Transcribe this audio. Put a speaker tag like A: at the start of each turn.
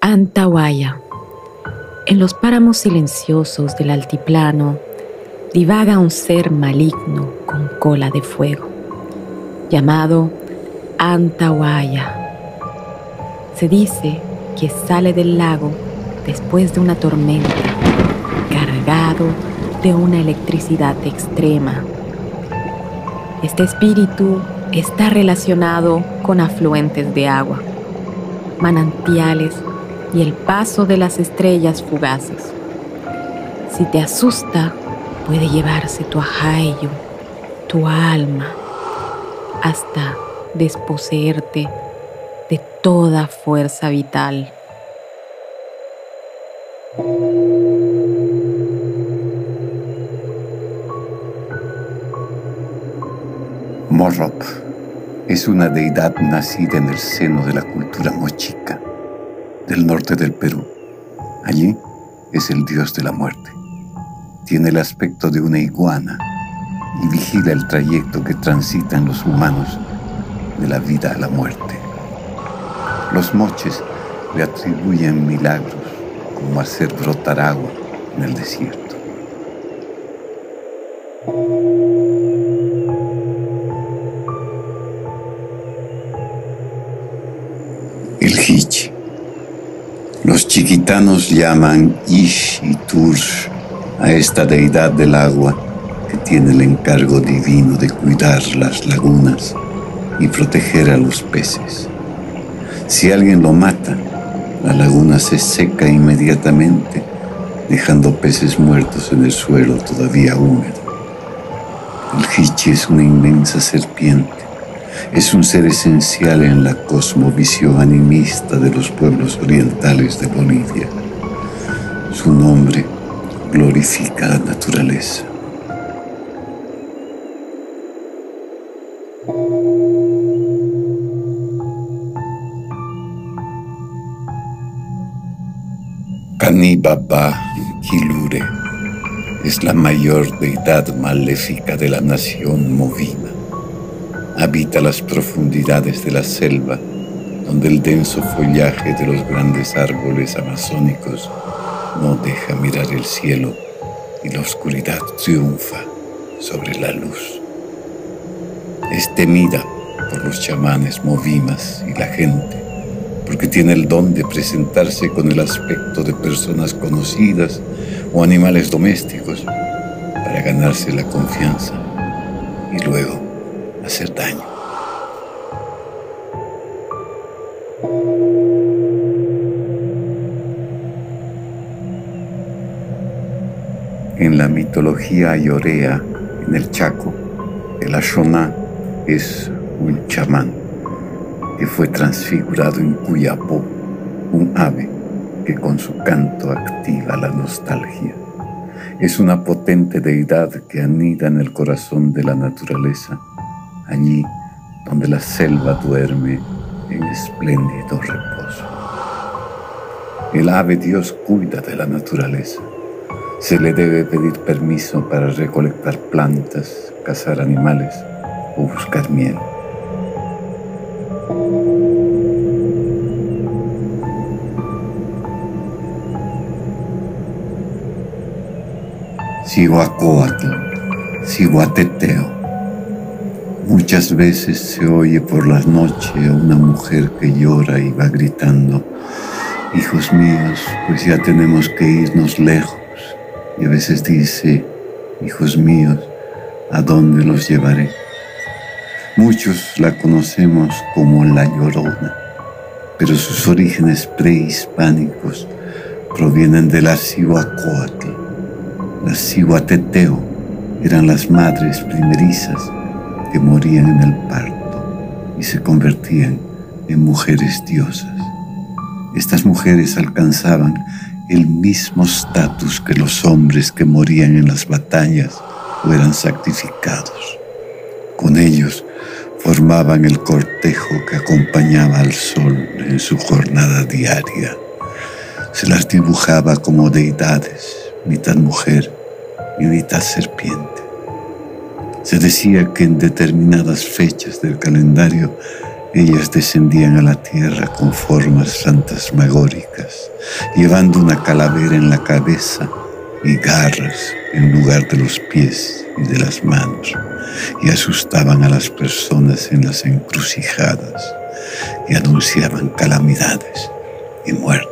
A: Antahuaya. En los páramos silenciosos del altiplano divaga un ser maligno con cola de fuego, llamado Antahuaya. Se dice que sale del lago después de una tormenta, cargado de una electricidad extrema. Este espíritu está relacionado con afluentes de agua, manantiales y el paso de las estrellas fugaces. Si te asusta, puede llevarse tu ajayo, tu alma, hasta desposeerte de toda fuerza vital.
B: Morrop es una deidad nacida en el seno de la cultura mochica del norte del Perú. Allí es el dios de la muerte. Tiene el aspecto de una iguana y vigila el trayecto que transitan los humanos de la vida a la muerte. Los moches le atribuyen milagros como hacer brotar agua en el desierto. Los chiquitanos llaman Ish y Tursh a esta deidad del agua que tiene el encargo divino de cuidar las lagunas y proteger a los peces. Si alguien lo mata, la laguna se seca inmediatamente, dejando peces muertos en el suelo todavía húmedo. El Hichi es una inmensa serpiente. Es un ser esencial en la cosmovisión animista de los pueblos orientales de Bolivia. Su nombre glorifica la naturaleza. Baba Kilure es la mayor deidad maléfica de la nación movima. Habita las profundidades de la selva, donde el denso follaje de los grandes árboles amazónicos no deja mirar el cielo y la oscuridad triunfa sobre la luz. Es temida por los chamanes movimas y la gente porque tiene el don de presentarse con el aspecto de personas conocidas o animales domésticos para ganarse la confianza y luego hacer daño. En la mitología ayorea, en el Chaco, el Ashona es un chamán que fue transfigurado en Cuyapó, un ave que con su canto activa la nostalgia. Es una potente deidad que anida en el corazón de la naturaleza, allí donde la selva duerme en espléndido reposo. El ave Dios cuida de la naturaleza. Se le debe pedir permiso para recolectar plantas, cazar animales o buscar miel. Sihuacóatl, Sihuateteo. Muchas veces se oye por la noche a una mujer que llora y va gritando, hijos míos, pues ya tenemos que irnos lejos. Y a veces dice, hijos míos, ¿a dónde los llevaré? Muchos la conocemos como la Llorona, pero sus orígenes prehispánicos provienen de la Cihuacóatl. Las Cihuateteo eran las madres primerizas que morían en el parto y se convertían en mujeres diosas. Estas mujeres alcanzaban el mismo estatus que los hombres que morían en las batallas o eran sacrificados. Con ellos formaban el cortejo que acompañaba al sol en su jornada diaria. Se las dibujaba como deidades, mitad mujer y mitad serpiente. Se decía que en determinadas fechas del calendario ellas descendían a la tierra con formas fantasmagóricas, llevando una calavera en la cabeza y garras en lugar de los pies y de las manos, y asustaban a las personas en las encrucijadas y anunciaban calamidades y muerte.